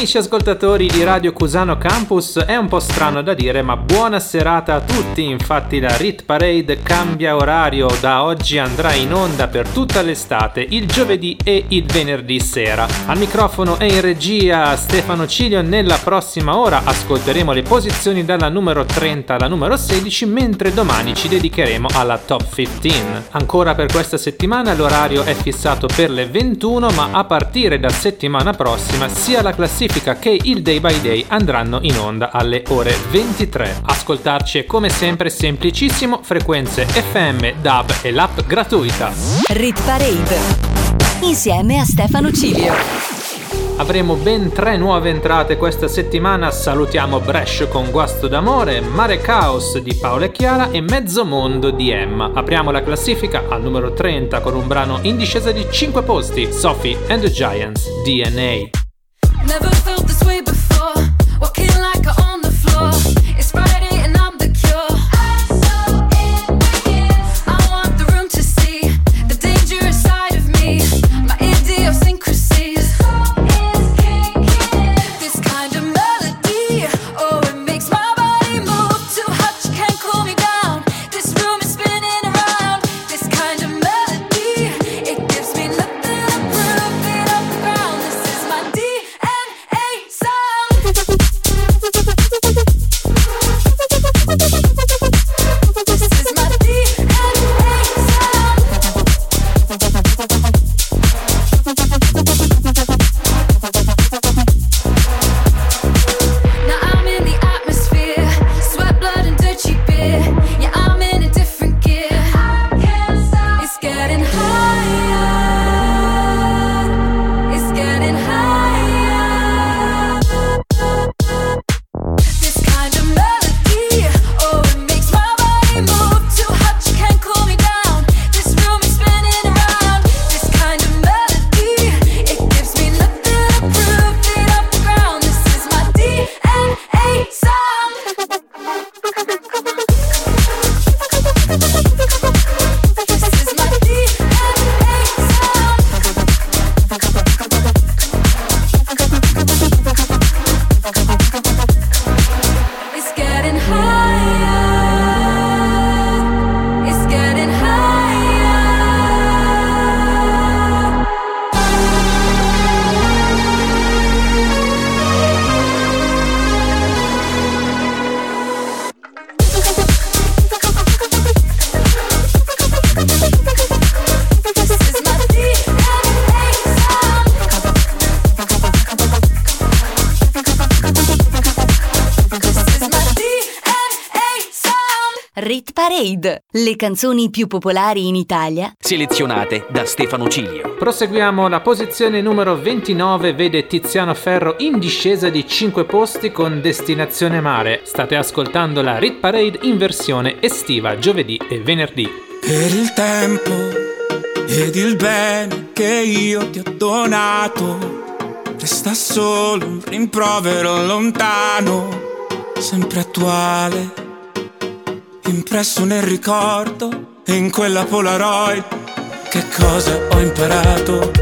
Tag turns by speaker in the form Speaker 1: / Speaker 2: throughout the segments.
Speaker 1: Amici ascoltatori di Radio Cusano Campus, è un po' strano da dire, ma buona serata a tutti. Infatti la Rit Parade cambia orario, da oggi andrà in onda per tutta l'estate, il giovedì e il venerdì sera. Al microfono e in regia Stefano Cilio, nella prossima ora ascolteremo le posizioni dalla numero 30 alla numero 16, mentre domani ci dedicheremo alla top 15. Ancora per questa settimana l'orario è fissato per le 21, ma a partire da settimana prossima sia la classifica classifica che il Day by Day andranno in onda alle ore 23. Ascoltarci è come sempre semplicissimo, frequenze FM, DAB e l'app gratuita.
Speaker 2: Rit Parade insieme a Stefano Cilio.
Speaker 1: Avremo ben tre nuove entrate questa settimana. Salutiamo Brescia con Guasto d'amore, Mare Caos di Paola e Chiara e Mezzo Mondo di Emma. Apriamo la classifica al numero 30 con un brano in discesa di 5 posti, Sophie and the Giants DNA.
Speaker 2: Parade, le canzoni più popolari in Italia.
Speaker 3: Selezionate da Stefano Cilio.
Speaker 1: Proseguiamo, la posizione numero 29 vede Tiziano Ferro in discesa di 5 posti con Destinazione Mare. State ascoltando la Rit Parade in versione estiva, giovedì e venerdì.
Speaker 4: Per il tempo ed il bene che io ti ho donato, resta solo un rimprovero lontano, sempre attuale, impresso nel ricordo e in quella Polaroid. Che cosa ho imparato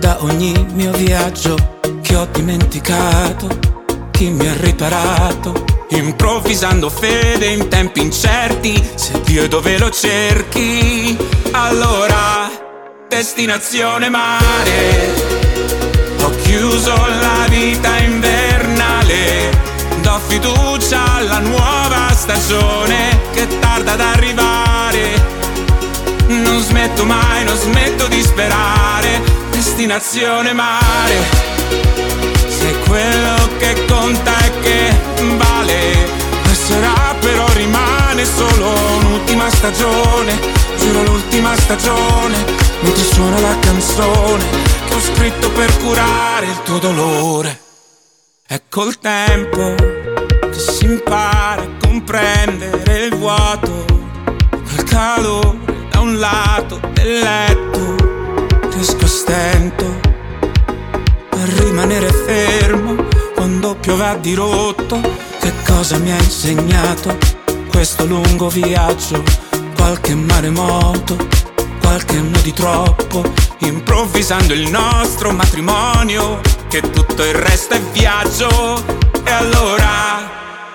Speaker 4: da ogni mio viaggio che ho dimenticato? Chi mi ha riparato? Improvvisando fede in tempi incerti, se Dio dove lo cerchi, allora destinazione mare. Ho chiuso la vita invernale, do fiducia alla nuova stagione che tarda ad arrivare. Non smetto mai, non smetto di sperare, destinazione mare. Se quello che conta è che vale, passerà però rimane solo un'ultima stagione, giuro l'ultima stagione, mentre suona la canzone che ho scritto per curare il tuo dolore. È col tempo che si impara a comprendere il vuoto, quel calore da un un lato del letto, riesco a stento a rimanere fermo quando piove a dirotto. Che cosa mi ha insegnato questo lungo viaggio? Qualche maremoto, qualche no di troppo, improvvisando il nostro matrimonio, che tutto il resto è viaggio. E allora,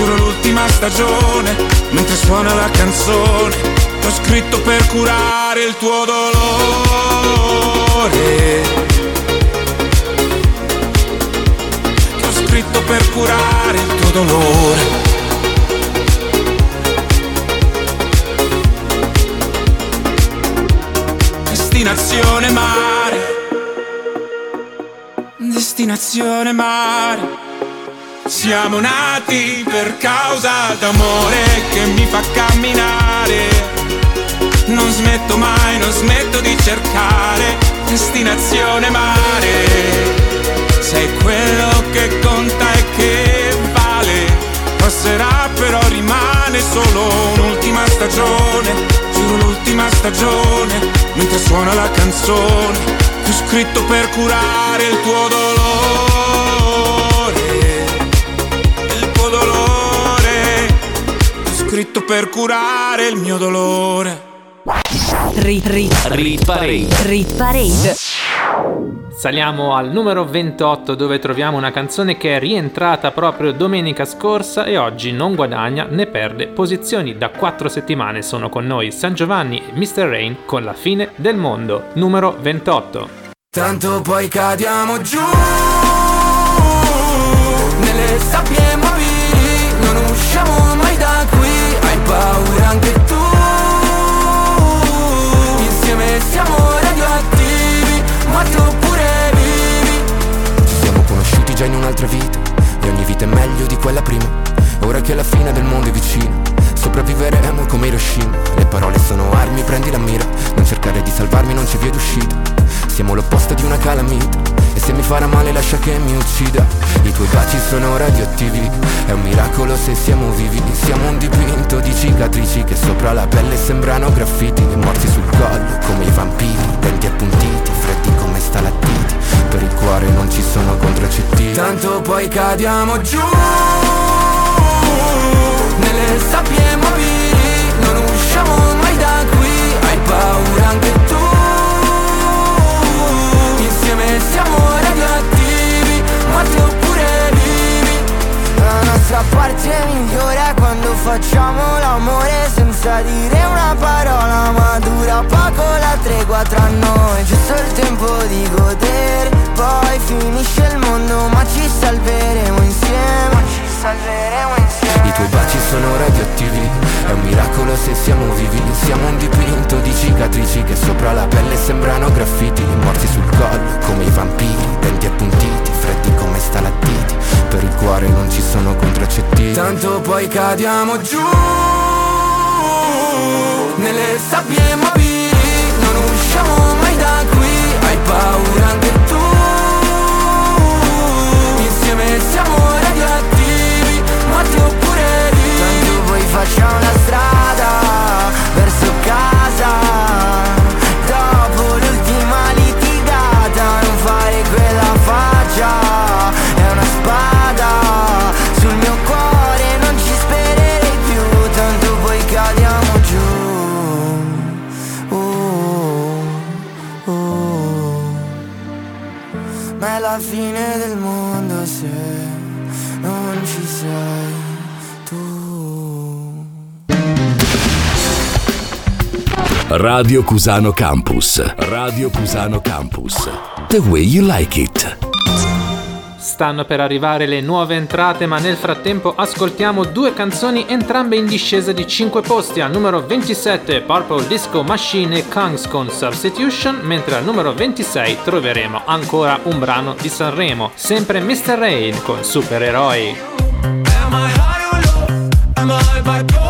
Speaker 4: giuro l'ultima stagione, mentre suona la canzone T'ho scritto per curare il tuo dolore. T'ho scritto per curare il tuo dolore. Destinazione mare. Destinazione mare. Siamo nati per causa d'amore che mi fa camminare. Non smetto mai, non smetto di cercare destinazione mare. Sei quello che conta e che vale. Passerà però rimane solo un'ultima stagione. Giuro l'ultima stagione, mentre suona la canzone. Ho scritto per curare il tuo dolore. Scritto per curare il mio dolore.
Speaker 5: Rit, rit,
Speaker 3: Rit Parade.
Speaker 5: rit parade.
Speaker 1: Saliamo al numero 28 dove troviamo una canzone che è rientrata proprio domenica scorsa e oggi non guadagna né perde posizioni. Da 4 settimane sono con noi San Giovanni e Mr. Rain con la fine del mondo. Numero 28.
Speaker 6: Tanto poi cadiamo giù Nelle sabbie
Speaker 7: già in un'altra vita E ogni vita è meglio di quella prima. Ora che la fine del mondo è vicina Sopravviveremo come Hiroshima. Le parole sono armi, prendi la mira Non cercare di salvarmi, non c'è via d'uscita. Siamo l'opposto di una calamita E se mi farà male lascia che mi uccida. I tuoi baci sono radioattivi È un miracolo se siamo vivi. Siamo un dipinto di cicatrici Che sopra la pelle sembrano graffiti. Morti sul collo come i vampiri Denti appuntiti, freddi come stalattiti Per il cuore non ci sono contraccettivi
Speaker 6: Tanto poi cadiamo giù. Nelle sabbie mobili Non usciamo
Speaker 8: nostra parte migliore è quando facciamo l'amore senza dire una parola ma dura poco la tregua tra noi. Giusto il tempo di godere, poi finisce il mondo ma ci salveremo insieme Ma ci salveremo insieme.
Speaker 7: I tuoi baci sono radioattivi È un miracolo se siamo vivi. Siamo un dipinto di cicatrici Che sopra la pelle sembrano graffiti. Morti sul collo come i vampiri Denti appuntiti, freddi come stalattiti Per il cuore non ci sono contraccettivi
Speaker 6: Tanto poi cadiamo giù. Nelle sabbie mobili Non usciamo mai da qui. Hai paura anche tu. Insieme siamo radioattivi. Morti oppure vivi
Speaker 8: Tanto poi facciamo la la fine del mondo se non ci sei tu
Speaker 9: Radio Cusano Campus. Radio Cusano Campus. The way you like it.
Speaker 1: Stanno per arrivare le nuove entrate, ma nel frattempo ascoltiamo due canzoni entrambe in discesa di 5 posti. Al numero 27 Purple Disco Machine e Kungs con Substitution, mentre al numero 26 troveremo ancora un brano di Sanremo, sempre Mr. Rain con Supereroi.
Speaker 10: Am I high or low? Am I bipolar?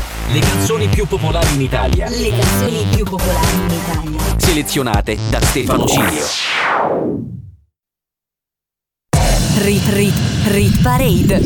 Speaker 3: Le canzoni più popolari in Italia.
Speaker 2: Le canzoni più popolari in Italia.
Speaker 3: Selezionate da Stefano Cilio.
Speaker 2: Rit Rit Rit Parade.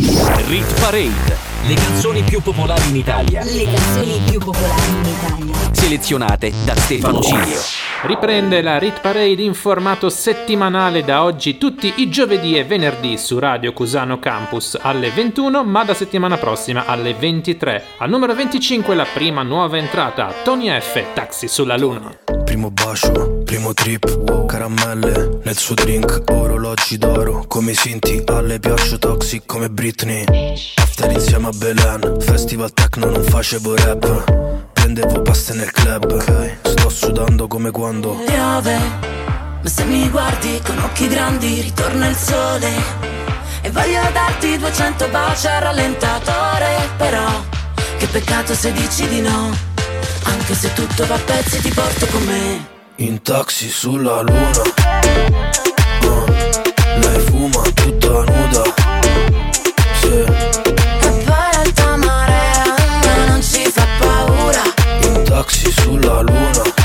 Speaker 3: Rit Parade. Le canzoni più popolari in Italia.
Speaker 2: Le canzoni più popolari in Italia.
Speaker 3: Selezionate da Stefano Cilio.
Speaker 1: Riprende la Rit Parade in formato settimanale da oggi tutti i giovedì e venerdì su Radio Cusano Campus alle 21, ma da settimana prossima alle 23. Al numero 25 la prima nuova entrata, Tony F, Taxi sulla Luna.
Speaker 11: Primo bacio, primo trip, caramelle. Nel suo drink, orologi d'oro, come i Sinti, alle piaccio toxic come Britney. After insieme a Belen, festival techno non facevo rap, prendevo paste nel club, sto sudando come quando.
Speaker 12: Piove, ma se mi guardi con occhi grandi ritorna il sole. E voglio darti 200 baci al rallentatore, però che peccato se dici di no, anche se tutto va a pezzi ti porto con me.
Speaker 11: in taxi sulla luna. Uh, lei fuma tutta nuda. Sì,
Speaker 12: E l'alta marea a me non ci fa paura,
Speaker 11: in taxi sulla luna.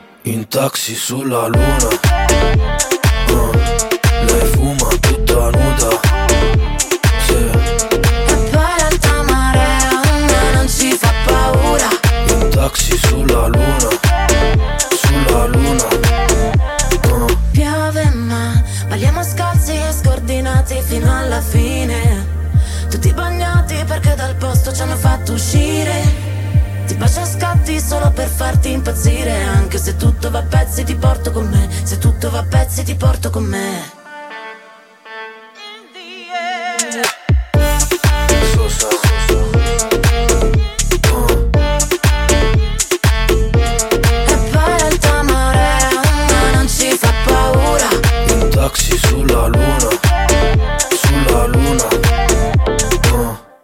Speaker 11: In taxi sulla luna. Uh, Lei fuma tutta nuda. Sì,
Speaker 12: E poi l'alta marea a me non ci fa paura,
Speaker 11: in taxi sulla luna Sulla luna. Uh,
Speaker 12: piove ma balliamo scalzi e scordinati fino alla fine, tutti bagnati perché dal posto ci hanno fatto uscire. Ti bacio a scatti solo per farti impazzire Anche se tutto va a pezzi ti porto con me. Se tutto va a pezzi ti porto con me.
Speaker 11: So, so, so,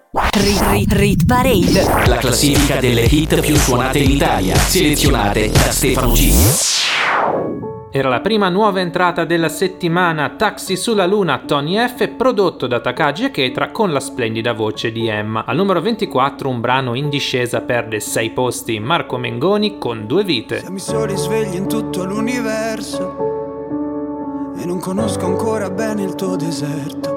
Speaker 2: Rit Rit Rit Parade.
Speaker 3: La classifica delle hit più suonate in Italia. Selezionate da Stefano Cilio.
Speaker 1: Era la prima nuova entrata della settimana Taxi sulla Luna Tony F prodotto da Takagi e Ketra con la splendida voce di Emma. Al numero 24 un brano in discesa perde 6 posti Marco Mengoni con due vite.
Speaker 13: Siamo i soli svegli in tutto l'universo e non conosco ancora bene il tuo deserto.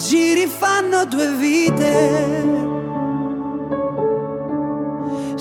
Speaker 13: giri fanno due vite.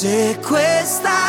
Speaker 13: Se questa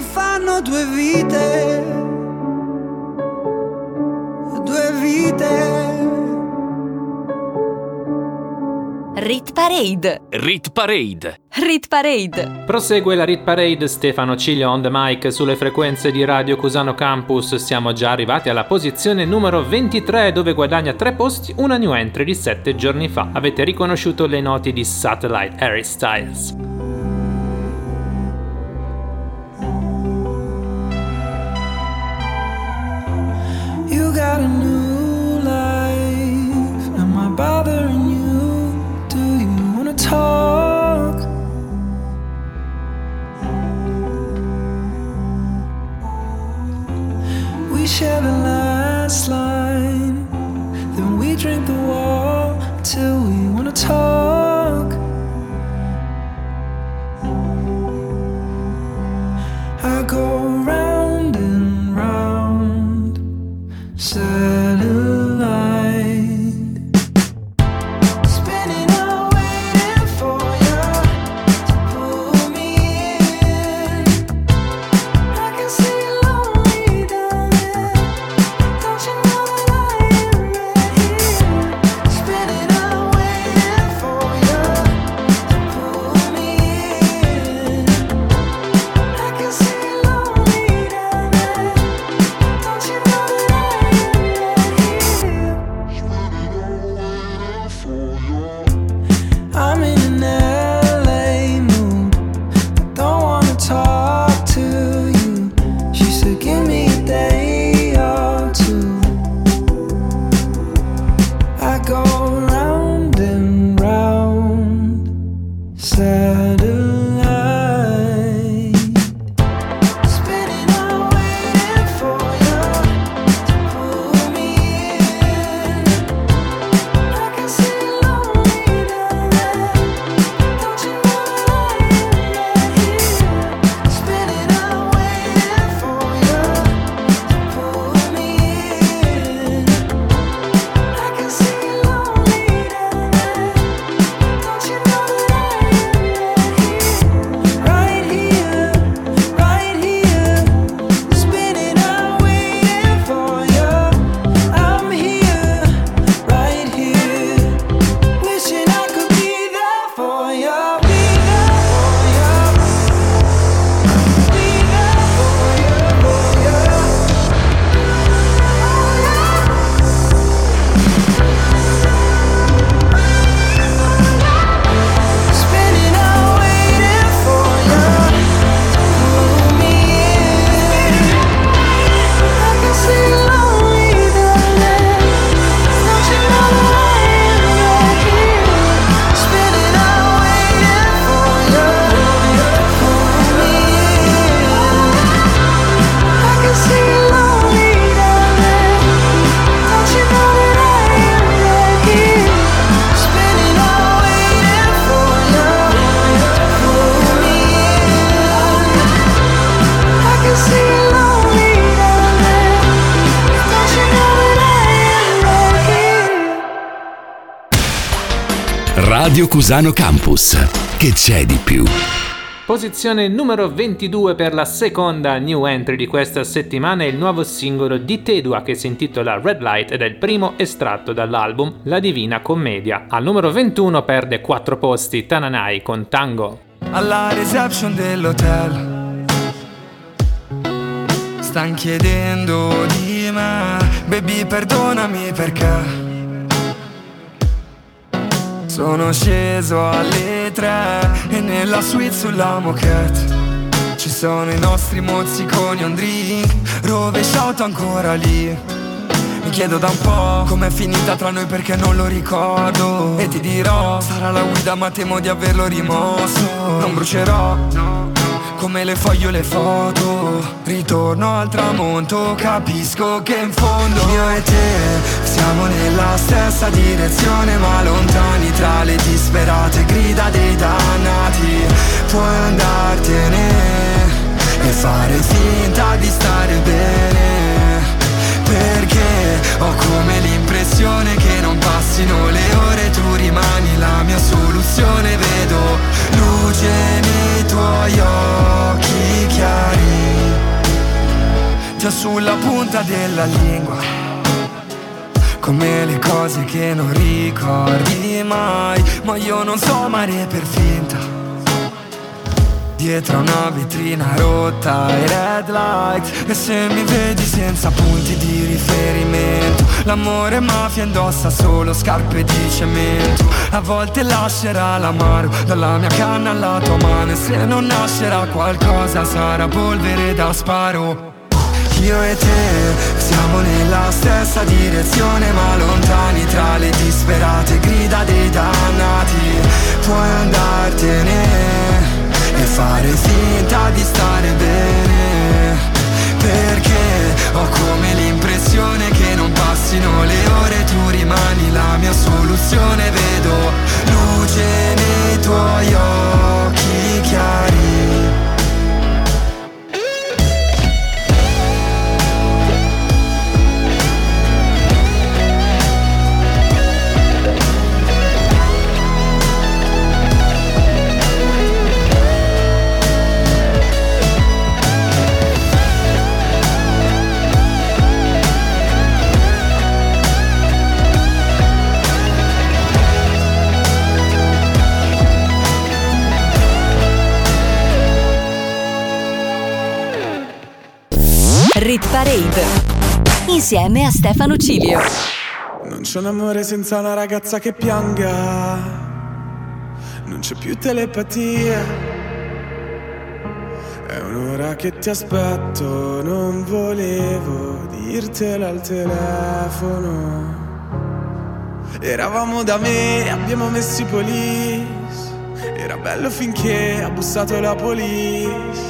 Speaker 13: fanno due vite, due vite.
Speaker 2: Rit Parade.
Speaker 3: Rit Parade.
Speaker 2: Rit Parade.
Speaker 1: Prosegue la Rit Parade Stefano Ciglio on the mic sulle frequenze di Radio Cusano Campus. Siamo già arrivati alla posizione numero 23 dove guadagna 3 posti una new entry di 7 giorni fa. Avete riconosciuto le noti di Satellite Harry Styles.
Speaker 13: Bothering you? Do you wanna talk? We share the last line. Then we drink the wall till we wanna talk.
Speaker 3: Radio Cusano Campus. Che c'è di più?
Speaker 1: Posizione numero 22 per la seconda new entry di questa settimana è il nuovo singolo di Tedua che si intitola Red Light ed è il primo estratto dall'album La Divina Commedia. Al numero 21 perde 4 posti Tananai con Tango.
Speaker 14: alla reception dell'hotel Stan chiedendo di me Baby perdonami perché Sono sceso alle tre E nella suite sulla moquette. Ci sono i nostri mozziconi on drink Rovesciato ancora lì. Mi chiedo da un po' com'è finita tra noi perché non lo ricordo. E ti dirò, sarà la guida ma temo di averlo rimosso. Non brucerò, come le foglio le foto. Ritorno al tramonto, capisco che in fondo Io e te siamo nella stessa direzione Ma lontani tra le disperate grida dei dannati. Puoi andartene e fare finta di stare bene perché ho come l'impressione che non passino le ore Tu rimani la mia soluzione Vedo luce nei tuoi occhi chiari. Già sulla punta della lingua come le cose che non ricordi mai Ma io non so amare per finta Dietro una vetrina rotta e red light. E se mi vedi senza punti di riferimento L'amore mafia indossa solo scarpe di cemento. A volte lascerà l'amaro Dalla mia canna alla tua mano E se non nascerà qualcosa sarà polvere da sparo. Io e te siamo nella stessa direzione ma lontani tra le disperate grida dei dannati. Puoi andartene e fare finta di stare bene. Perché ho come l'impressione che non passino le ore Tu rimani la mia soluzione. Vedo luce nei tuoi occhi chiari
Speaker 2: Rit Parade insieme a Stefano Cilio.
Speaker 15: Non c'è un amore senza una ragazza che pianga. Non c'è più telepatia. È un'ora che ti aspetto, non volevo dirtelo al telefono. Eravamo da me, abbiamo messo i police. Era bello finché ha bussato la police.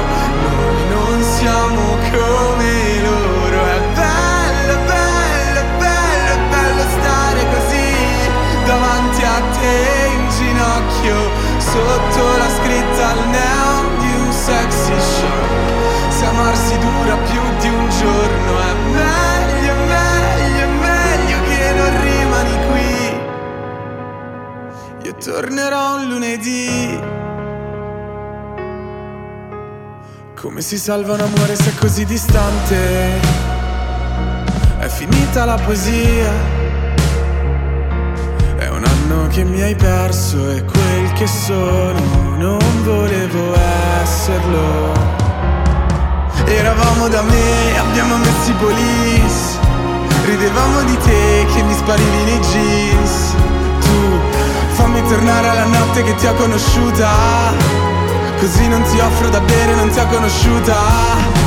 Speaker 15: al neon di un sexy show Se amarsi dura più di un giorno È meglio, meglio, meglio che non rimani qui Io tornerò un lunedì Come si salva un amore se è così distante? È finita la poesia. È un anno che mi hai perso e quel che sono non volevo esserlo. Eravamo da me, abbiamo messo i police. Ridevamo di te che mi sparivi nei jeans. Tu fammi tornare alla notte che ti ho conosciuta. Così non ti offro da bere, non ti ho conosciuta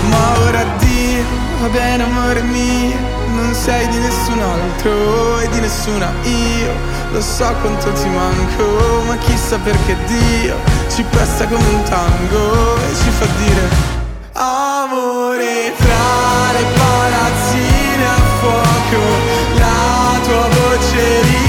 Speaker 15: Ma ora addio, va bene amore mio Non sei di nessun altro e di nessuna io lo so quanto ti manco Ma chissà perché Dio ci presta come un tango E ci fa dire Amore tra le palazzine a fuoco La tua voce riconosco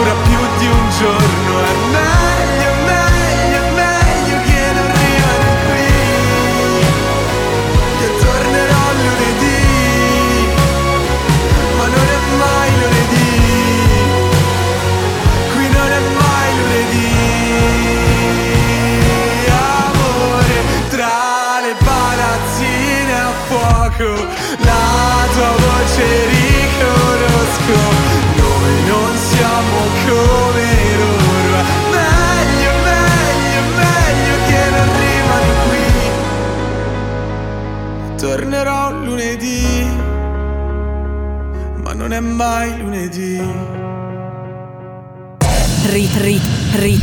Speaker 15: dura più di un giorno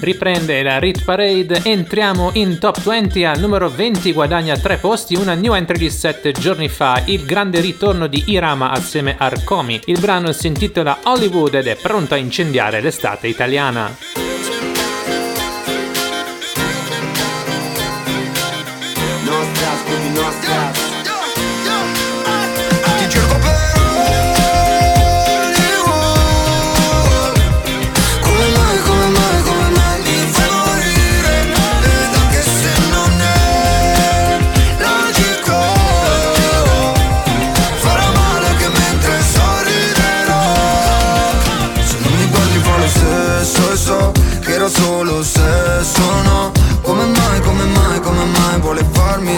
Speaker 1: Riprende la Rit Parade, entriamo in top 20 al numero 20, guadagna 3 posti, una new entry di 7 giorni fa, il grande ritorno di Irama assieme a Arcomi. Il brano si intitola Hollywood ed è pronto a incendiare l'estate italiana.
Speaker 16: Nostras, quindi nostras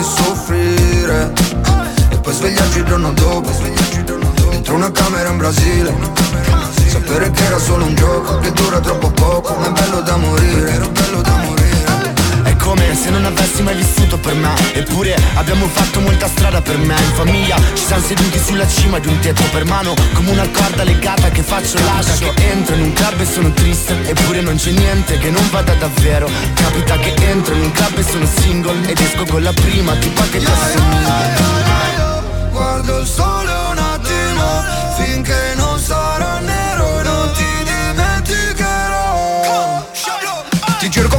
Speaker 17: soffrire. E poi svegliarci il giorno dopo Dentro una camera in Brasile. Sapere che era solo un gioco Che dura troppo poco Ma è bello da morire
Speaker 18: come se non avessi mai vissuto per me. Eppure abbiamo fatto molta strada per me. In famiglia ci siamo seduti sulla cima di un tetto per mano Come una corda legata che faccio lascio. Che entro in un club e sono triste. Eppure non c'è niente che non vada davvero. Capita che entro in un club e sono single Ed esco con la prima tipa che ti assomiglia
Speaker 17: Guardo il sole un attimo Finché non sarà nero non ti dimenticherò. Ti cerco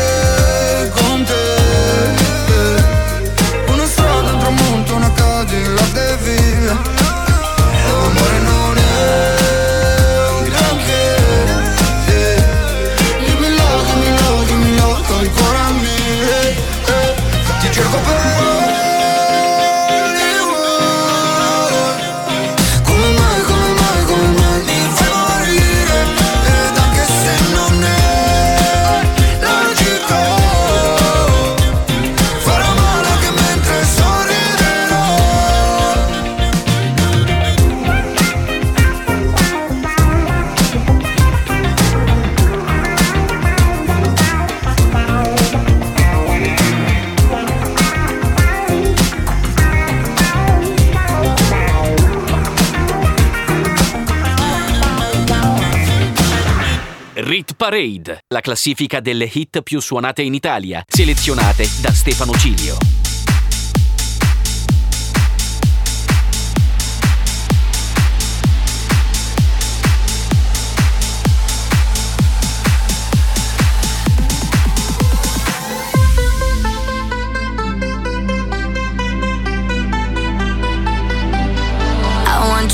Speaker 3: Parade, la classifica delle hit più suonate in Italia, selezionate da Stefano Cilio.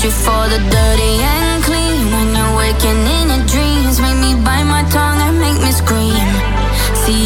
Speaker 12: You for the dirty and clean when you're waking in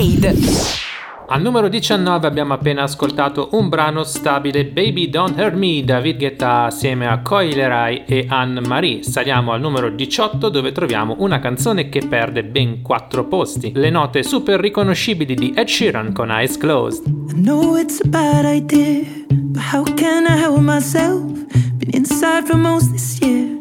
Speaker 2: Parade.
Speaker 1: Al numero 19 abbiamo appena ascoltato un brano stabile Baby Don't Hurt Me David Guetta assieme a Coilerai e Anne-Marie. Saliamo al numero 18 dove troviamo una canzone che perde ben 4 posti. Le note super riconoscibili di Ed Sheeran con Eyes Closed.
Speaker 10: I know it's a bad idea, but how can I help myself? Been inside for most this year,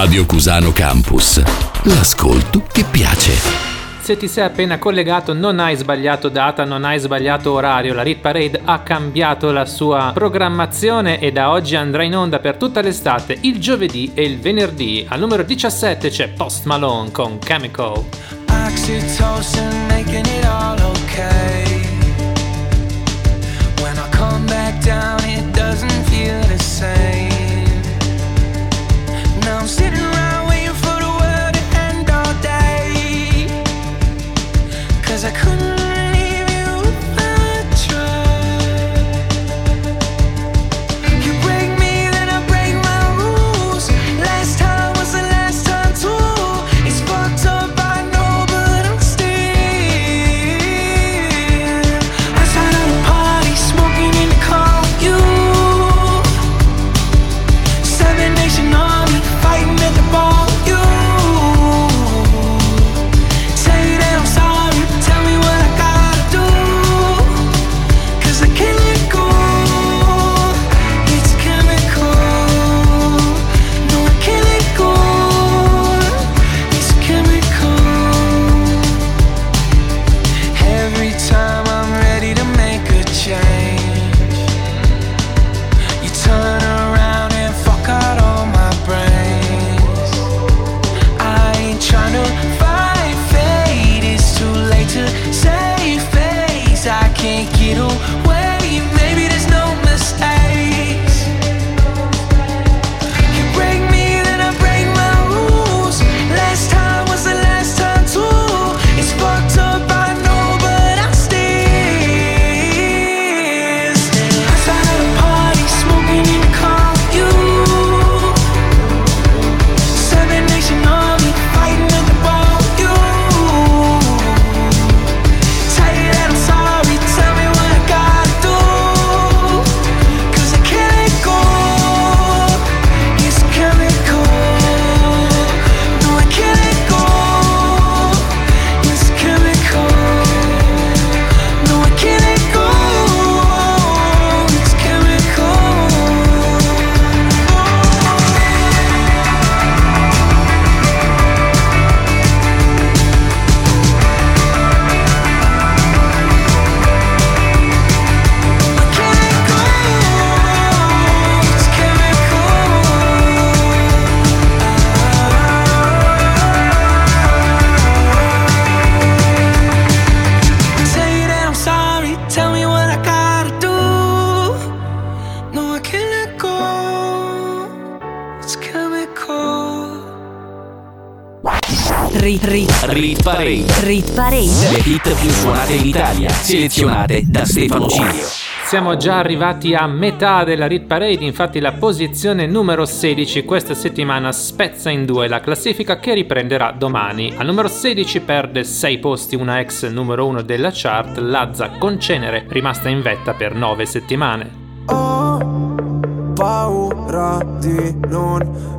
Speaker 19: Radio Cusano Campus. L'ascolto che piace.
Speaker 1: Se ti sei appena collegato non hai sbagliato data, non hai sbagliato orario, la Rit Parade ha cambiato la sua programmazione e da oggi andrà in onda per tutta l'estate il giovedì e il venerdì. Al numero 17 c'è Post Malone con Chemical.
Speaker 10: Oxytocin making it all okay. When I come back down, it
Speaker 5: Rit,
Speaker 3: Parade.
Speaker 5: rit parade.
Speaker 3: Le hit più suonate in Italia, selezionate da Stefano Cilio.
Speaker 1: Siamo già arrivati a metà della Rit Parade, infatti la posizione numero 16 questa settimana spezza in due la classifica che riprenderà domani. Al numero 16 perde 6 posti una ex numero 1 della chart, Lazza con Cenere, rimasta in vetta per 9 settimane.
Speaker 20: paura di non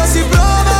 Speaker 20: dirò cosa si prova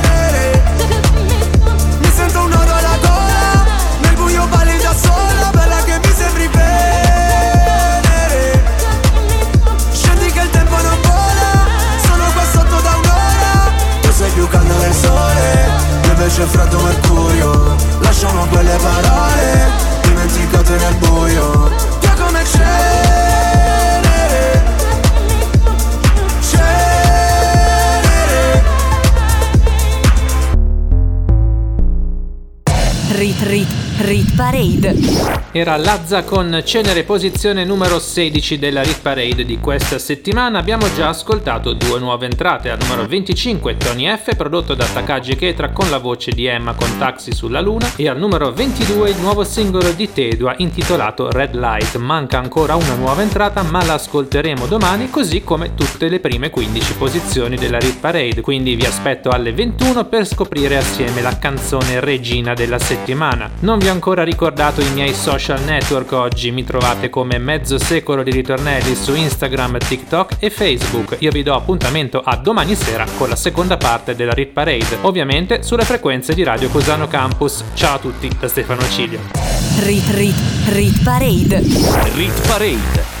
Speaker 20: caldo del sole Io invece freddo mercurio Lasciamo quelle parole Dimenticate nel buio Via come cenere.
Speaker 2: Rit Rit Rit Parade.
Speaker 1: Era Lazza con Cenere posizione numero 16 della Rit Parade di questa settimana. Abbiamo già ascoltato due nuove entrate. Al numero 25 Tony F prodotto da Takagi Ketra con la voce di Emma con Taxi sulla Luna e al numero 22 il nuovo singolo di Tedua intitolato Red Light. Manca ancora una nuova entrata ma l'ascolteremo domani così come tutte le prime 15 posizioni della Rit Parade. Quindi vi aspetto alle 21 per scoprire assieme la canzone regina della settimana. Non vi ancora ricordato i miei social network oggi, mi trovate come mezzo secolo di ritornelli su Instagram, TikTok e Facebook. Io vi do appuntamento a domani sera con la seconda parte della Rit Parade, ovviamente sulle frequenze di Radio Cosano Campus. Ciao a tutti da Stefano Cilio.
Speaker 2: Rit Rit Rit Parade.
Speaker 3: Rit Parade.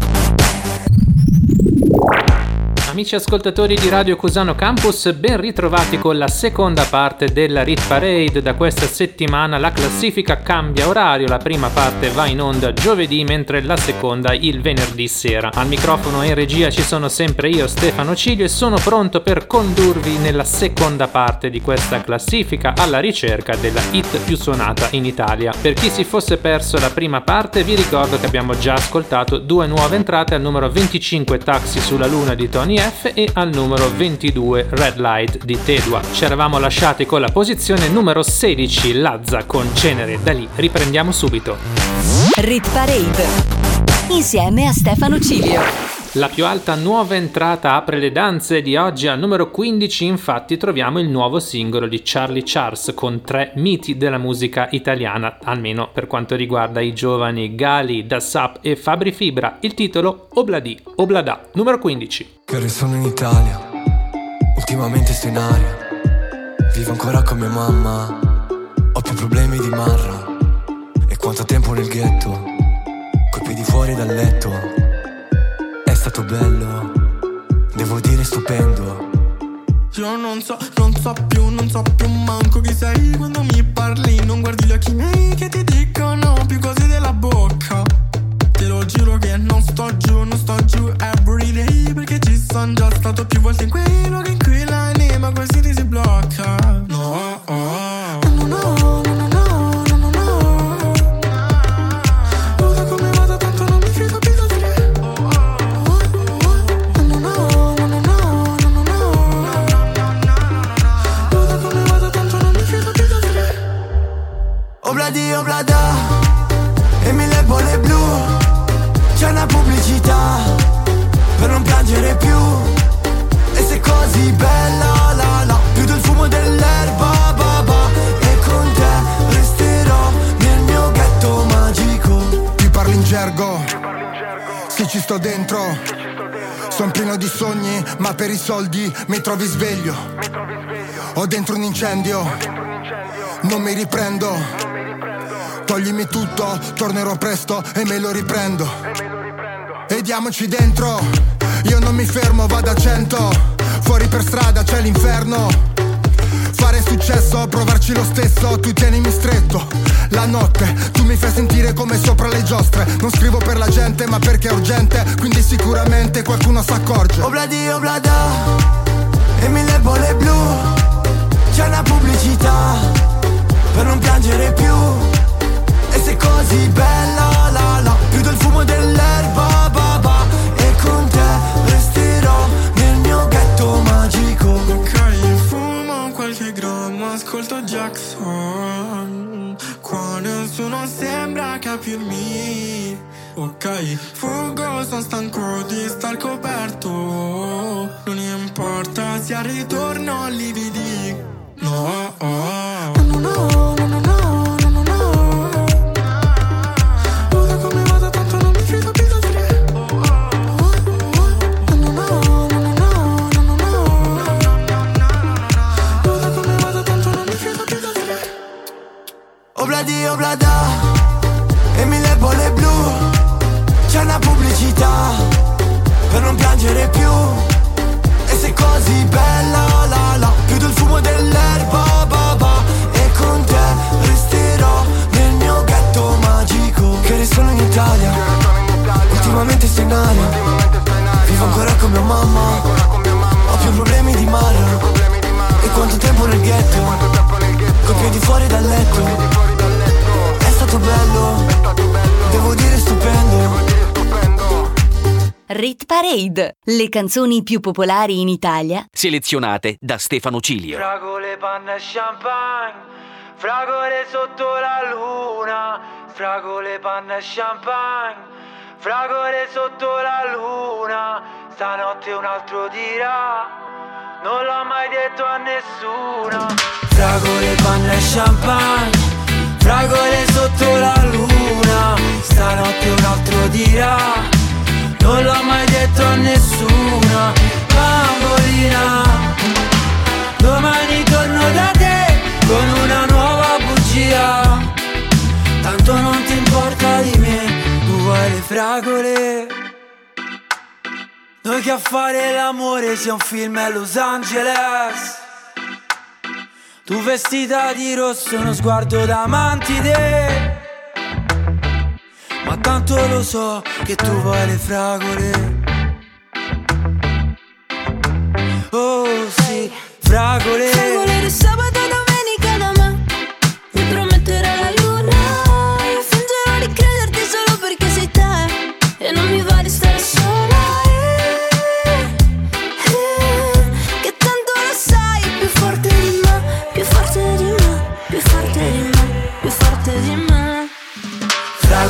Speaker 1: Amici ascoltatori di Radio Cusano Campus, ben ritrovati con la seconda parte della Rit Parade. Da questa settimana la classifica cambia orario, la prima parte va in onda giovedì mentre la seconda il venerdì sera. Al microfono e in regia ci sono sempre io Stefano Ciglio e sono pronto per condurvi nella seconda parte di questa classifica alla ricerca della hit più suonata in Italia. Per chi si fosse perso la prima parte vi ricordo che abbiamo già ascoltato due nuove entrate al numero 25 Taxi sulla Luna di Tony F e al numero 22 Red Light di Tedua. Ci eravamo lasciati con la posizione numero 16 Lazza con Cenere. Da lì riprendiamo subito.
Speaker 2: Rit Parade. Insieme a Stefano Cilio.
Speaker 1: La più alta nuova entrata apre le danze di oggi al numero 15 infatti troviamo il nuovo singolo di Charlie Charles con tre miti della musica italiana, almeno per quanto riguarda i giovani Gali, Dassap e Fabri Fibra. Il titolo Obladi, Oblada, numero 15.
Speaker 21: Che sono in Italia, ultimamente sto in aria. Vivo ancora con mia mamma, ho più problemi di Marra. E quanto tempo nel ghetto, coi
Speaker 11: piedi fuori dal letto. Stato bello, devo dire stupendo.
Speaker 22: Io non so, non so più, non so più manco chi sei quando mi parli. Non guardi gli occhi miei che ti dicono più cose della bocca. Te lo giuro che non sto giù, non sto giù everyday perché ci sono già stato più volte in quei luoghi in cui l'anima quasi ti si blocca.
Speaker 23: Pubblicità per non piangere più. E sei così bella la la Più del fumo dell'erba ba ba. E con te resterò nel mio ghetto magico.
Speaker 24: Ti parli in gergo. Sì ci sto dentro Sono pieno di sogni Ma per i soldi mi trovi sveglio. Ho dentro un incendio. Non mi riprendo. Toglimi tutto, tornerò presto e me lo riprendo E diamoci dentro. Io non mi fermo, vado a cento. Fuori per strada c'è l'inferno. Fare successo, provarci lo stesso, tu tienimi stretto. La notte, tu mi fai sentire come sopra le giostre. Non scrivo per la gente, ma perché è urgente, quindi sicuramente qualcuno s'accorge.
Speaker 23: Obladi oblada e mille bolle blu. C'è una pubblicità per non piangere più. E sei così bella la la. Più del fumo dell'erba
Speaker 22: ascolto Jackson. Qua nessuno sembra capirmi. Ok, fuggo, sono stanco di star coperto. Non importa se al ritorno lividi. No, oh. no, no, no, no,
Speaker 23: Obladi oblada e mille bolle blu. C'è una pubblicità per non piangere più. E sei così bella la la. Più del fumo dell'erba ba ba. E con te resterò nel mio ghetto magico Che resto in Italia. Ultimamente sto in aria. Vivo ancora con mia mamma. Ho più problemi di mare. E quanto tempo nel ghetto. Con piedi fuori dal letto È stato bello Devo dire stupendo
Speaker 2: Rit Parade, le canzoni più popolari in Italia
Speaker 3: Selezionate da Stefano Cilio.
Speaker 25: Fragole, panna e champagne, fragole sotto la luna, fragole, panna e champagne, fragole sotto la luna, stanotte un altro dirà, non l'ho mai detto a nessuno. Fragole, panna e champagne, fragole sotto la luna, stanotte un altro dirà. Non l'ho mai detto a nessuna bambolina. Domani torno da te con una nuova bugia. Tanto non ti importa di me, tu vuoi le fragole. Noi che a fare l'amore sia un film a Los Angeles Tu vestita di rosso, uno sguardo da mantide ma tanto lo so che tu vuoi le fragole. Oh sì, fragole.
Speaker 26: Fragole di sabato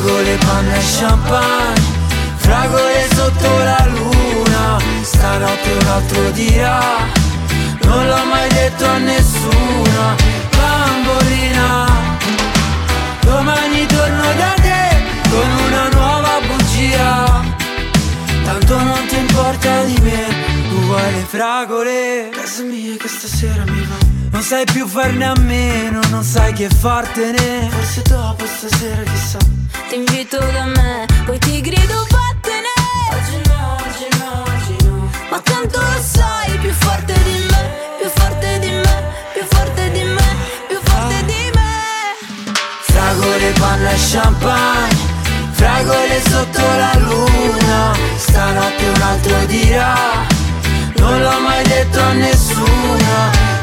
Speaker 25: Fragole, panna e champagne Fragole sotto la luna. Stanotte un altro dirà Non l'ho mai detto a nessuna Bambolina. Domani torno da te Con una nuova bugia. Tanto non ti importa di me Tu vuoi le fragole. Casa mia che stasera mi va Non sai più farne a meno, non sai che fartene. Forse dopo stasera chissà.
Speaker 12: Ti invito da me, poi ti grido vattene Oggi no, oggi no, oggi no. Ma tanto lo sai, più forte di me Più forte di me, più forte di me Più forte di me.
Speaker 25: Fragole, panna e champagne Fragole sotto la luna. Stanotte un altro dirà Non l'ho mai detto a nessuna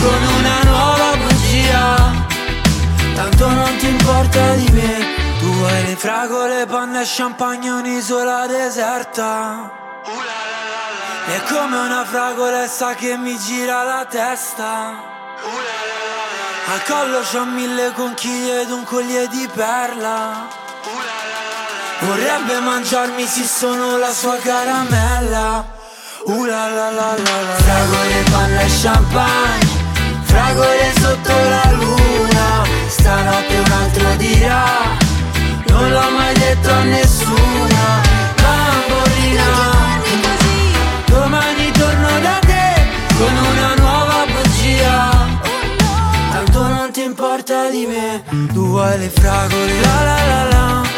Speaker 25: Con una nuova bugia. Tanto non ti importa di me. Tu hai le fragole, panna e champagne Un'isola deserta. È come una fragolessa che mi gira la testa. Al collo c'ho mille conchiglie ed un collier di perla. Vorrebbe mangiarmi se sono la sua caramella. Uh la la la la la Fragole, panna e champagne Fragole sotto la luna Stanotte un altro dirà. Non l'ho mai detto a nessuna Bambolina. Domani torno da te con una nuova bugia. Tanto non ti importa di me Tu vuoi le fragole La la la la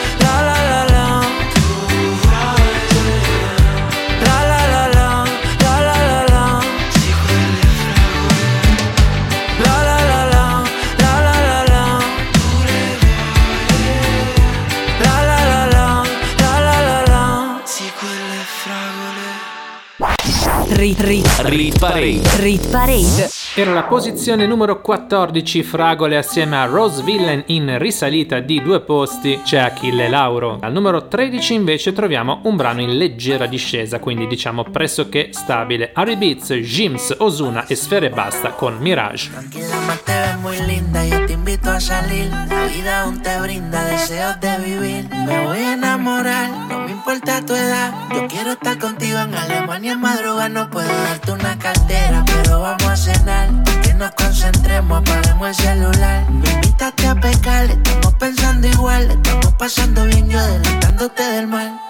Speaker 2: Rit,
Speaker 3: Parade.
Speaker 2: rit parade.
Speaker 1: Era la posizione numero 14 Fragole assieme a Rose Villain in risalita di due posti c'è Achille Lauro. Al numero 13 invece troviamo un brano in leggera discesa, quindi diciamo pressoché stabile. Harry Beats, Jims, Osuna e Sfere Basta con Mirage.
Speaker 27: Tranquila, más te ves muy linda, te invito a salir. La vida aún te brinda deseos de vivir. Me voy a enamorar, no me importa tu edad. Yo quiero estar contigo en Alemania en madrugada. No puedo darte una cartera, pero vamos a cenar. Que nos concentremos, apaguemos el celular. Me invitaste a pecar, estamos pensando igual. Estamos pasando bien, yo adelantándote del mal.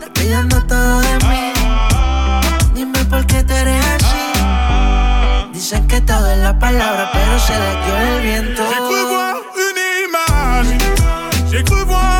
Speaker 27: Te pidiendo todo de mí. Dime por Dicen que todo es la palabra, pero se la dio el viento.
Speaker 28: J'ai cru voir une image, j'ai cru voir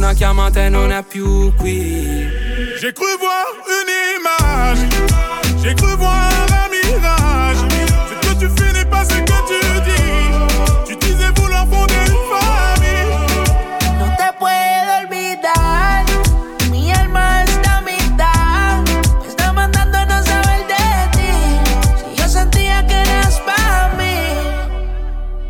Speaker 29: Una chiamata e non è più qui
Speaker 28: J'ai cru voir une image, j'ai cru voir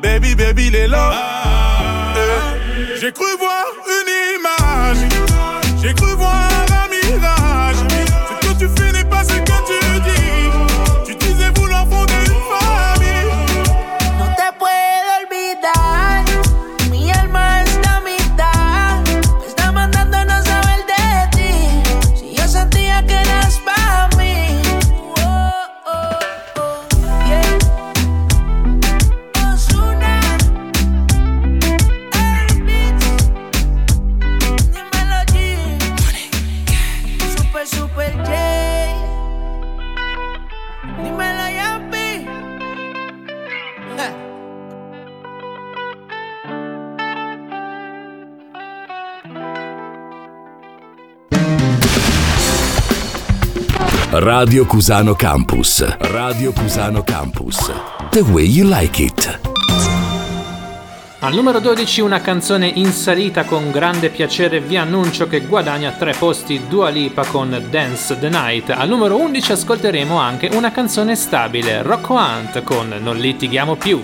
Speaker 28: Baby, baby, les lots. Eh, J'ai cru voir une
Speaker 30: Radio Cusano Campus. Radio Cusano Campus. The way you like it.
Speaker 1: Al numero 12 una canzone in salita con grande piacere vi annuncio che guadagna tre posti Dua Lipa con Dance the Night. Al numero 11 ascolteremo anche una canzone stabile Rocco Hunt con Non litighiamo più.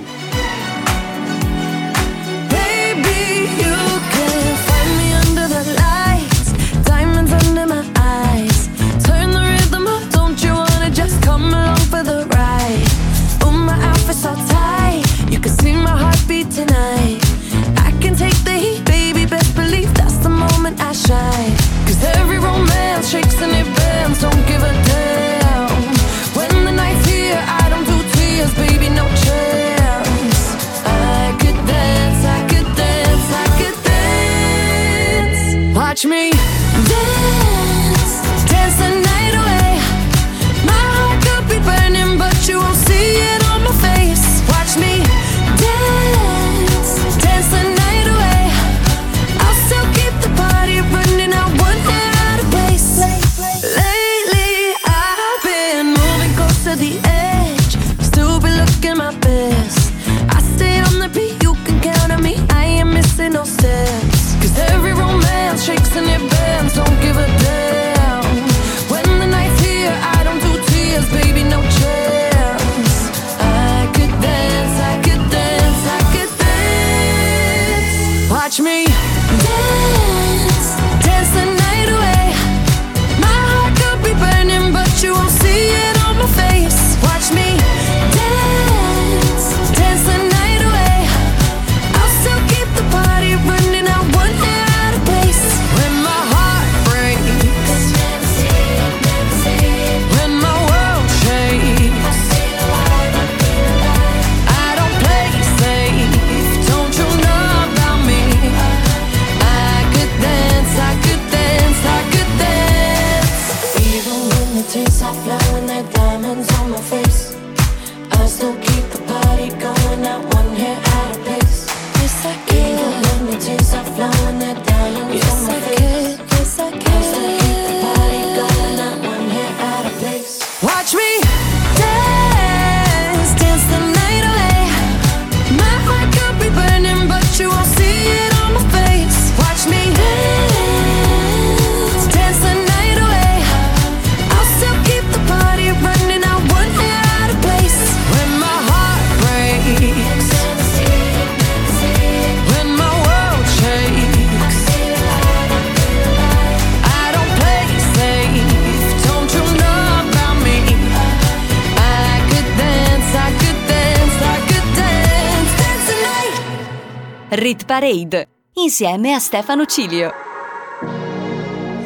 Speaker 2: Parade insieme a Stefano Cilio.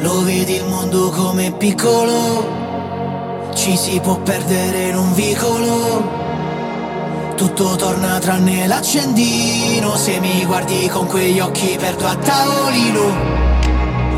Speaker 27: Lo vedi il mondo come piccolo, ci si può perdere in un vicolo. Tutto torna tranne l'accendino, se mi guardi con quegli occhi perdo a tavolino.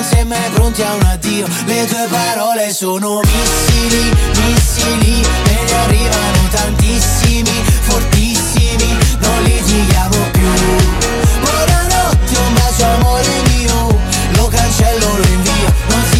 Speaker 27: Non pronti a un addio. Le tue parole sono missili, missili E ne arrivano tantissimi, fortissimi Non litighiamo più. Buonanotte, un bacio amore mio Lo cancello, lo invio Non si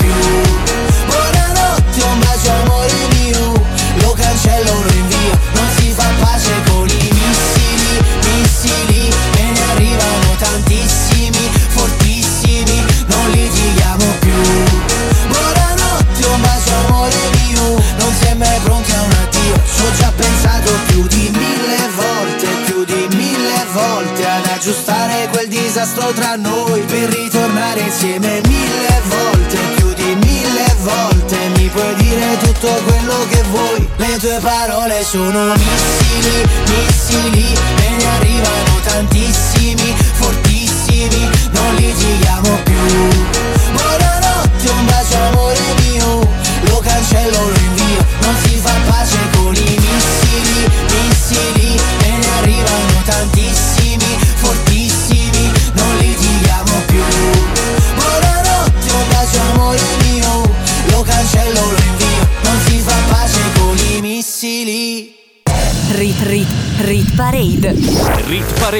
Speaker 27: invio Non si fa pace con i missili, missili E ne arrivano tantissimi, fortissimi Non litighiamo più. Buonanotte, un bacio amore mio Non si è mai pronti a un addio. Ci già pensato più di mille volte Più di mille volte Ad aggiustare quel disastro tra noi Per ritornare insieme mille volte puoi dire tutto quello che vuoi. Le tue parole sono missili, missili E ne arrivano tantissimi, fortissimi Non litighiamo più. Buonanotte, un bacio amore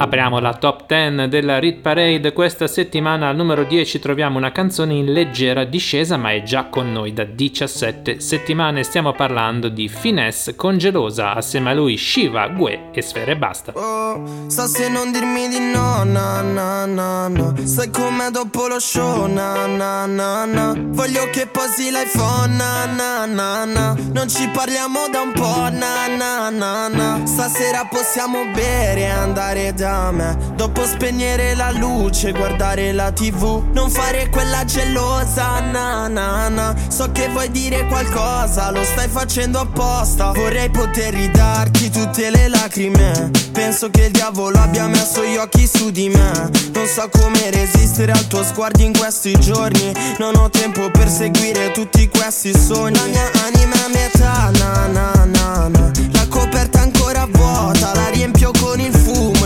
Speaker 1: Apriamo la top 10 della Rit Parade. Questa settimana al numero 10 troviamo una canzone in leggera discesa, ma è già con noi da 17 settimane. Stiamo parlando di Finesse con Gelosa, assieme a lui Shiva, Gue e Sfere Basta.
Speaker 31: Oh, sa se non dirmi di no, na na na na Sai com'è dopo lo show, na na na na Voglio che posi l'iPhone, na na na na Non ci parliamo da un po', na na na na Stasera possiamo bere e andare da me Dopo spegnere la luce, guardare la tv Non fare quella gelosa, na na na. So che vuoi dire qualcosa, lo stai facendo apposta. Vorrei poter ridarti tutte le lacrime. Penso che il diavolo abbia messo gli occhi su di me. Non so come resistere al tuo sguardo in questi giorni. Non ho tempo per seguire tutti questi sogni. La mia anima è metà, na na na na. La coperta ancora vuota, la riempio con il fumo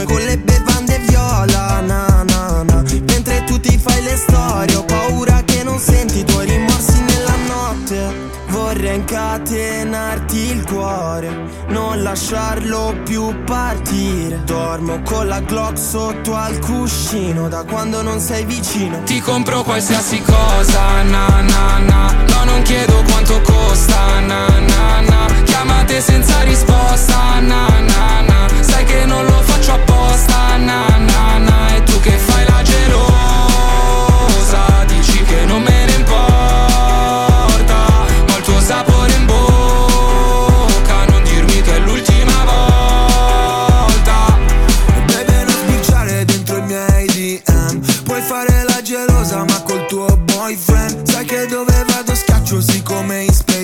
Speaker 31: fai le storie, ho paura che non senti i tuoi rimorsi nella notte. Vorrei incatenarti il cuore, non lasciarlo più partire. Dormo con la Glock sotto al cuscino, da quando non sei vicino.
Speaker 29: Ti compro qualsiasi cosa, na na na. No, non chiedo quanto costa, na na na. Chiamate senza risposta, na na na. Sai che non lo faccio apposta, na na na. E tu che fai la gelosa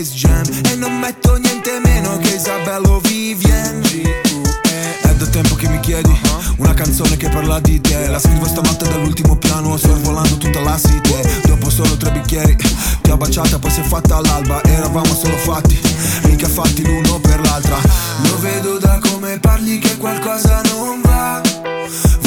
Speaker 20: Space Jam. E non metto niente meno che Isabello È da tempo che mi chiedi? Una canzone che parla di te. La scrivo stanotte dall'ultimo piano Sorvolando tutta la city. Dopo solo tre bicchieri Ti ho baciata poi si è fatta all'alba Eravamo solo fatti Mica fatti l'uno per l'altra. Lo vedo da come parli che qualcosa non va.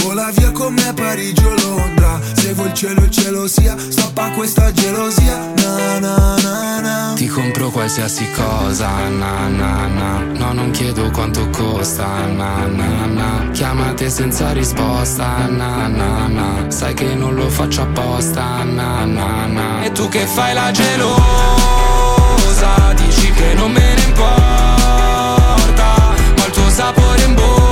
Speaker 20: Vola via con me a Parigi o Londra. Se vuoi il cielo il cielo sia. Stoppa questa gelosia. Na na na na.
Speaker 29: Ti compro qualsiasi cosa, na na na. No, non chiedo quanto costa, na na na Chiamate senza risposta, na na na Sai che non lo faccio apposta, na na na E tu che fai la gelosa Dici che non me ne importa Ho il tuo sapore in bocca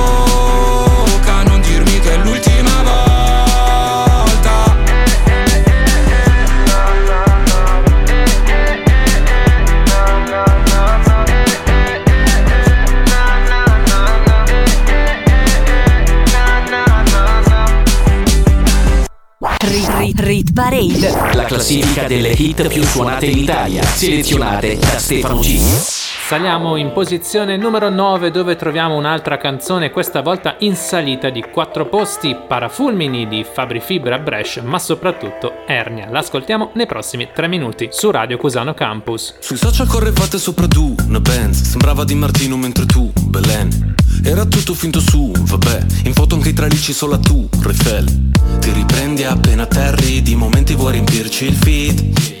Speaker 2: Rit Parade.
Speaker 3: La classifica delle hit più suonate in Italia. Selezionate da Stefano Cilio.
Speaker 1: Saliamo in posizione numero 9 dove troviamo un'altra canzone, questa volta in salita di 4 posti, Parafulmini di Fabri Fibra Brescia, ma soprattutto Ernia. L'ascoltiamo nei prossimi 3 minuti su Radio Cusano Campus.
Speaker 21: Sui social correvate sopra tu, una Benz Sembrava Di Martino mentre tu, Belen. Era tutto finto su, vabbè. In foto anche i tralicci solo tu, Refel Ti riprendi appena atterri Di momenti vuoi riempirci il feed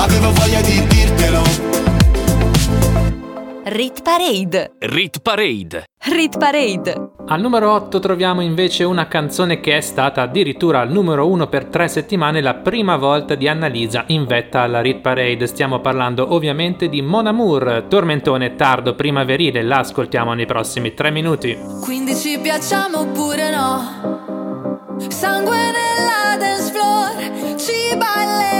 Speaker 18: Avevo voglia di dirtelo
Speaker 2: Rit Parade.
Speaker 3: Rit Parade.
Speaker 2: Rit Parade.
Speaker 1: Al numero 8 troviamo invece una canzone che è stata addirittura al numero 1 per tre settimane la prima volta di Annalisa in vetta alla Rit Parade. Stiamo parlando ovviamente di Mon Amour, tormentone tardo primaverile, la ascoltiamo nei prossimi 3 minuti.
Speaker 26: Quindi ci piacciamo oppure no? Sangue nella dance floor, ci ballerò.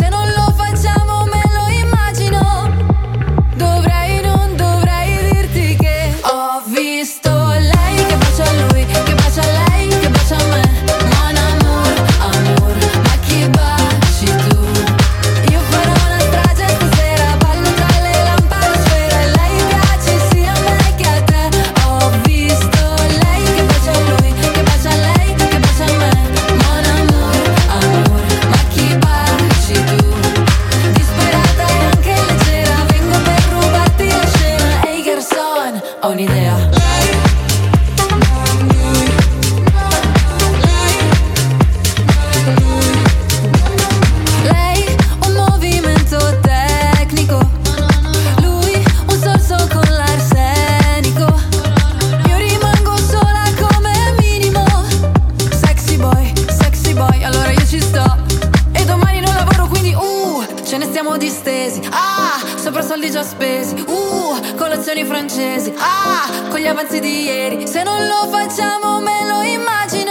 Speaker 12: francesi. Ah, con gli avanzi di ieri, se non lo facciamo me lo immagino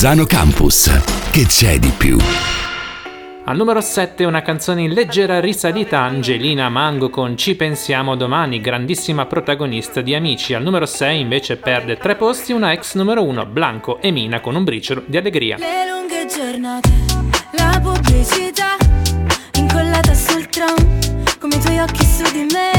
Speaker 30: Cusano Campus. Che c'è di più?
Speaker 1: Al numero 7 una canzone in leggera risalita Angelina Mango con Ci pensiamo domani, grandissima protagonista di Amici. Al numero 6 invece perde tre posti una ex numero 1 Blanco e Mina con un briciolo di allegria.
Speaker 26: Le lunghe giornate, la pubblicità incollata sul tram, come i tuoi occhi su di me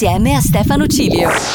Speaker 2: insieme a Stefano Cilio.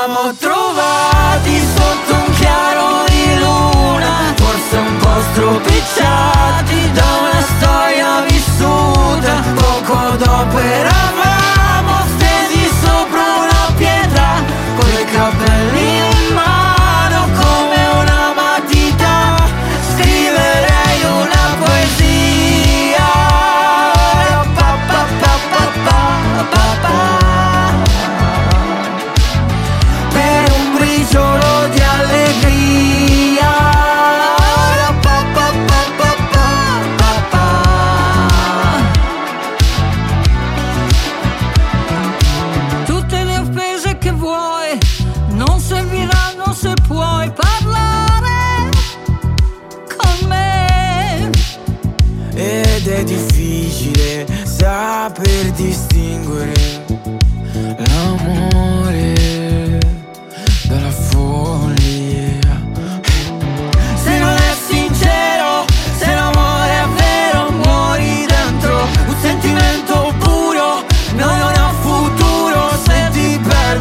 Speaker 10: Ci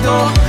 Speaker 10: perdo.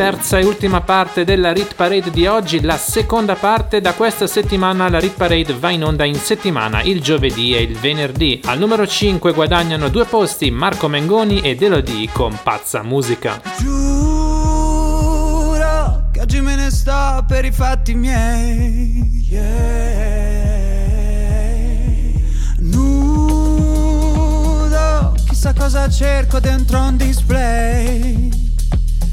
Speaker 1: Terza e ultima parte della Rit Parade di oggi, la seconda parte da questa settimana la Rit Parade va in onda in settimana, il giovedì e il venerdì. Al numero 5 guadagnano due posti Marco Mengoni ed Elodie con Pazza Musica.
Speaker 32: Giuro che oggi me ne sto per i fatti miei. Yeah. Nudo, chissà cosa cerco dentro un display.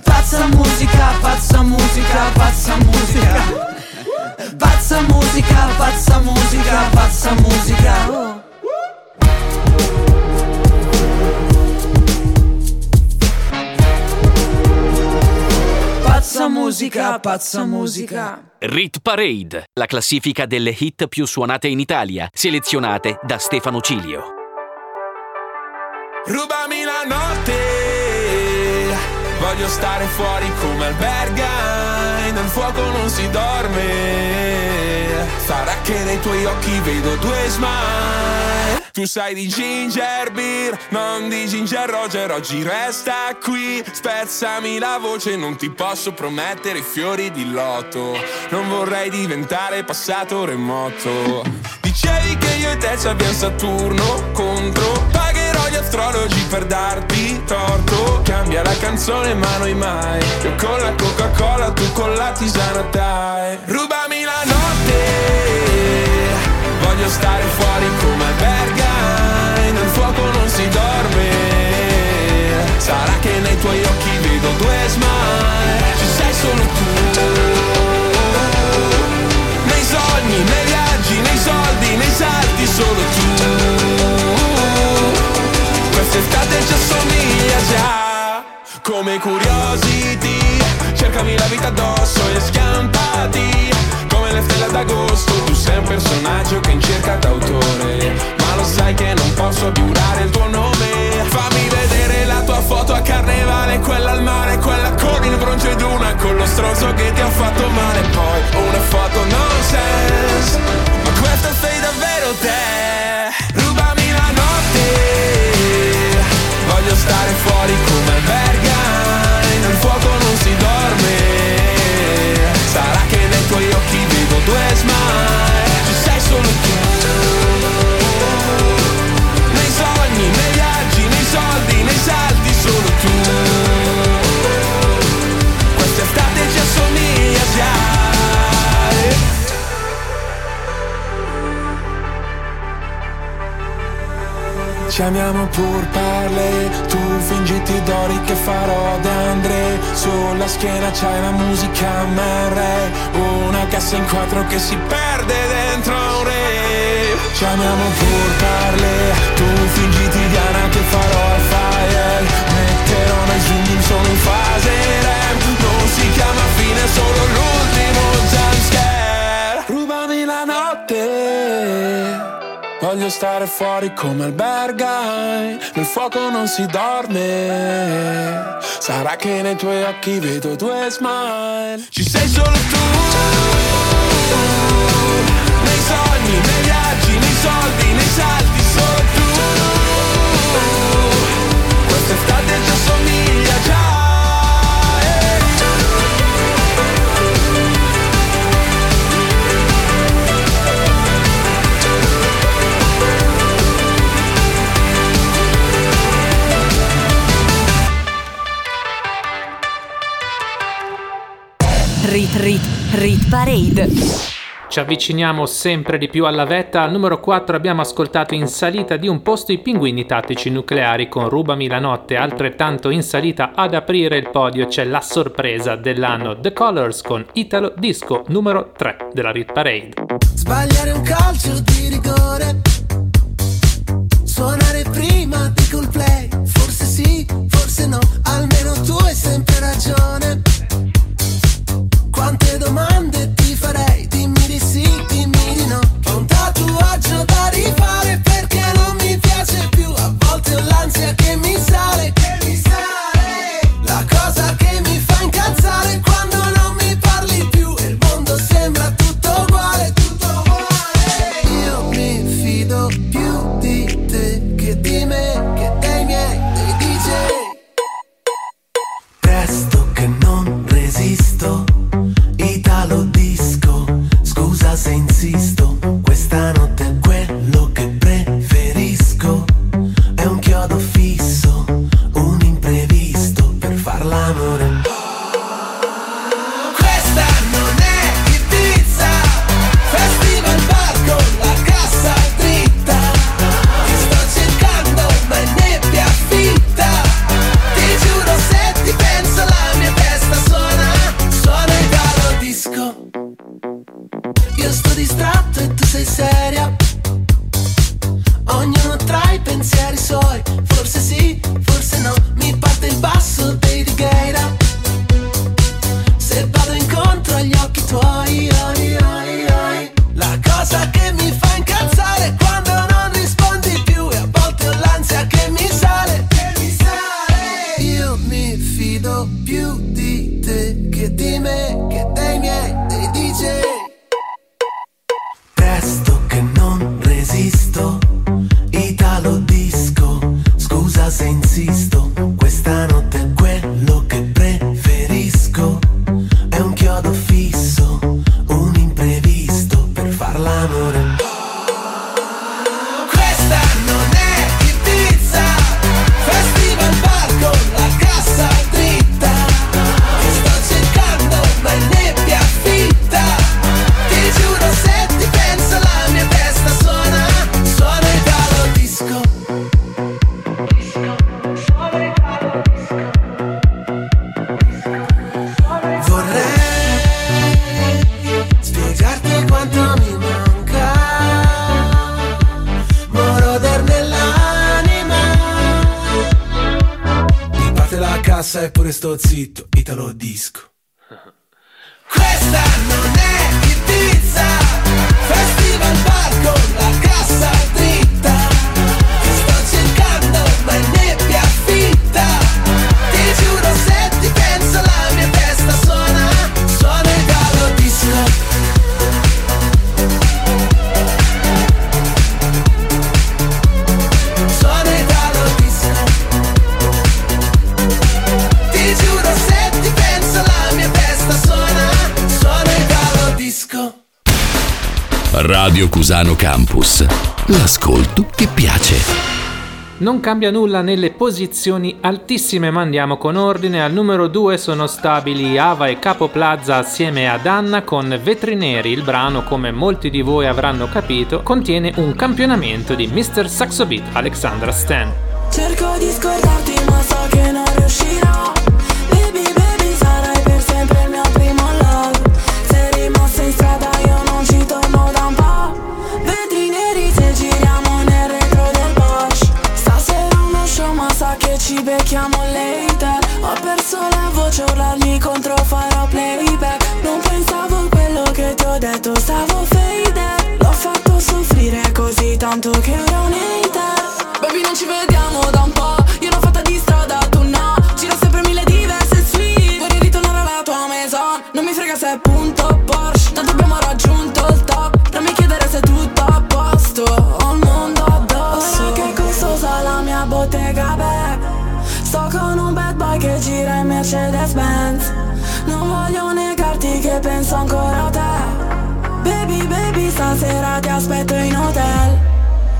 Speaker 13: Pazza musica, pazza musica. Pazza musica, pazza musica, pazza musica. Pazza musica, pazza musica.
Speaker 3: Rit Parade, la classifica delle hit più suonate in Italia, selezionate da Stefano Cilio.
Speaker 33: Rubami la notte, voglio stare fuori come albergai, nel fuoco non si dorme, sarà che nei tuoi occhi vedo due smile. Tu sai di ginger beer, non di ginger roger, oggi resta qui, spezzami la voce, non ti posso promettere fiori di loto, non vorrei diventare passato remoto. Dicevi che io e te ci abbiamo Saturno contro, gli astrologi per darti torto, cambia la canzone ma noi mai, io con la Coca-Cola, tu con la tisana dai, rubami la notte. Voglio stare fuori come albergai Nel fuoco non si dorme. Sarà che nei tuoi occhi vedo due smile. Ci sei solo tu. Nei sogni, nei viaggi, nei soldi, nei salti Solo tu Quest'estate ci assomiglia già. Come curiosity Cercami la vita addosso e schiampati. Come le stelle d'agosto Tu sei un personaggio che in cerca d'autore. Ma lo sai che non posso giurare il tuo nome. Fammi vedere la tua foto a carnevale Quella al mare, Ci amiamo pur parle, tu fingiti d'ori che farò da Andre. Sulla schiena c'hai la musica MR Una cassa in quattro che si perde dentro un re. Ci amiamo pur parle, tu fingiti Diana che farò al fire. Metterò nei zoom solo in fase REM. Non si chiama fine, solo l'ultimo jumpscare. Rubami la notte Voglio stare fuori come albergai Nel fuoco non si dorme. Sarà che nei tuoi occhi vedo due smile. Ci sei solo tu Nei sogni, nei viaggi, nei soldi,
Speaker 5: Rit Rit Rit Parade.
Speaker 1: Ci avviciniamo sempre di più alla vetta. Al numero 4 abbiamo ascoltato in salita di un posto i pinguini tattici nucleari con Rubami la notte. Altrettanto in salita ad aprire il podio c'è la sorpresa dell'anno The Colors con Italo Disco numero 3 della Rit Parade.
Speaker 23: Sbagliare un calcio di rigore. Suonare prima di colplay. Forse sì, forse no. Almeno tu hai sempre ragione Non
Speaker 1: cambia nulla nelle posizioni altissime, ma andiamo con ordine. Al numero 2 sono stabili Ava e Capo Plaza assieme ad Anna con Vetri Neri. Il brano, come molti di voi avranno capito, contiene un campionamento di Mr. Saxo Beat Alexandra Stan.
Speaker 34: Cerco di scordarti, ma so che non riuscirò. becchiamo later Ho perso la voce, urlargli contro farò playback. Non pensavo a quello che ti ho detto, stavo faded L'ho fatto soffrire così tanto che ero un hater Baby non ci vedi Sto con un bad boy che gira in Mercedes Benz Non voglio negarti che penso ancora a te. Baby, baby, stasera ti aspetto in hotel.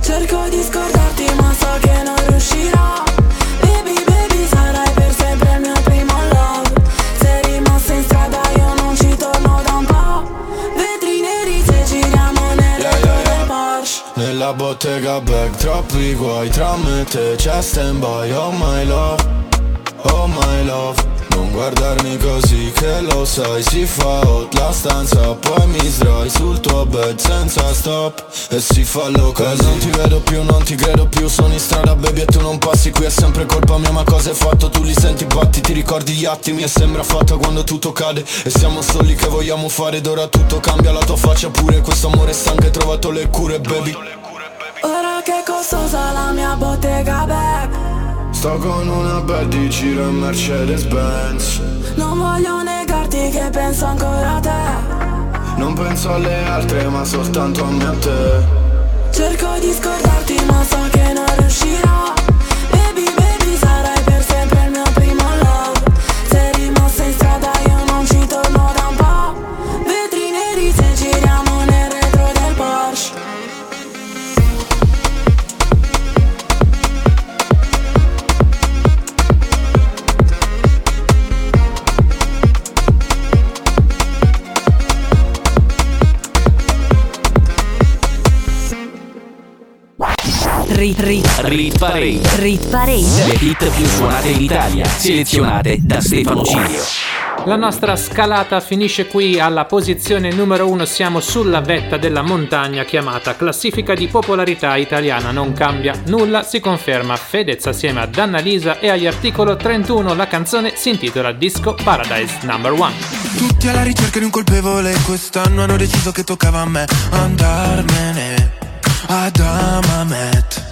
Speaker 34: Cerco di scordarti ma so che non riuscirò.
Speaker 18: Bottega bag Troppi guai tra me e te C'è stand by Oh my love Oh my love Non guardarmi così che lo sai Si fa hot la stanza Poi mi sdrai sul tuo bed senza stop E si fa loca Non ti vedo più, non ti credo più Sono in strada baby e tu non passi Qui è sempre colpa mia ma cosa hai fatto? Tu li senti batti, ti ricordi gli attimi E sembra fatta quando tutto cade E siamo soli che vogliamo fare Ed ora tutto cambia, la tua faccia pure Questo amore stanco hai trovato le cure baby
Speaker 34: Ora che costosa la mia bottega bag
Speaker 18: Sto con una bad di giro in Mercedes Benz
Speaker 34: Non voglio negarti che penso ancora a te.
Speaker 18: Non penso alle altre ma soltanto a me a te.
Speaker 34: Cerco di scordarti ma so che non riuscirò
Speaker 5: Rit, rit,
Speaker 3: Rit Parade.
Speaker 5: rit parade.
Speaker 3: Le hit più suonate in Italia, selezionate da Stefano Cilio.
Speaker 1: La nostra scalata finisce qui alla posizione numero 1, siamo sulla vetta della montagna chiamata classifica di popolarità italiana, non cambia nulla, si conferma Fedez assieme ad Annalisa e agli articolo 31 la canzone si intitola Disco Paradise Number 1.
Speaker 17: Tutti alla ricerca di un colpevole Quest'anno hanno deciso che toccava a me Andarmene ad Amamet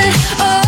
Speaker 26: telefonate, ore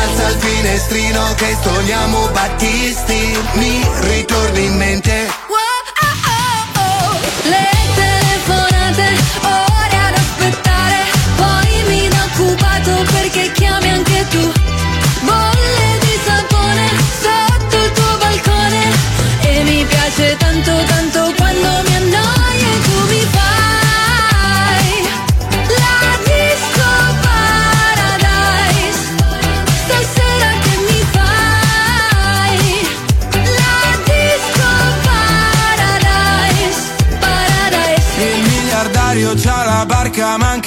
Speaker 17: Alza il finestrino che stoniamo Battisti. Mi ritorni in mente.
Speaker 26: Le telefonate, ore ad aspettare. Poi mi do occupato perché chiami anche tu. Bolle di sapone sotto il tuo balcone. E mi piace tanto tanto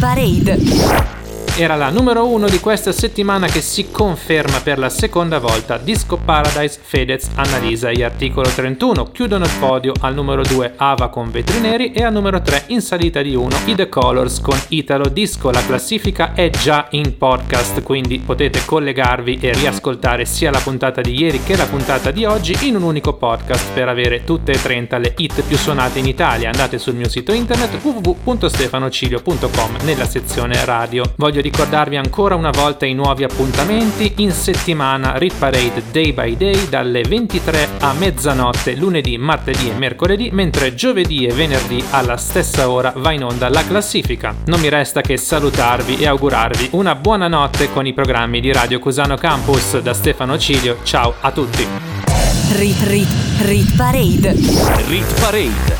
Speaker 5: parade.
Speaker 1: Era la numero uno di questa settimana che si conferma per la seconda volta Disco Paradise, Fedez, Annalisa e Articolo 31. Chiudono il podio al numero 2 Ava con Vetri Neri e al numero 3 in salita di 1 i The Colors con Italo Disco. La classifica è già in podcast, quindi potete collegarvi e riascoltare sia la puntata di ieri che la puntata di oggi in un unico podcast per avere tutte e 30 le hit più suonate in Italia. Andate sul mio sito internet www.stefanocilio.com nella sezione radio. Voglio ricordarvi ancora una volta i nuovi appuntamenti in settimana Rit Parade Day by Day dalle 23 a mezzanotte lunedì, martedì e mercoledì, mentre giovedì e venerdì alla stessa ora va in onda la classifica. Non mi resta che salutarvi e augurarvi una buona notte con i programmi di Radio Cusano Campus da Stefano Cilio. Ciao a tutti!
Speaker 2: Rit Rit Rit Parade.
Speaker 3: Rit Parade.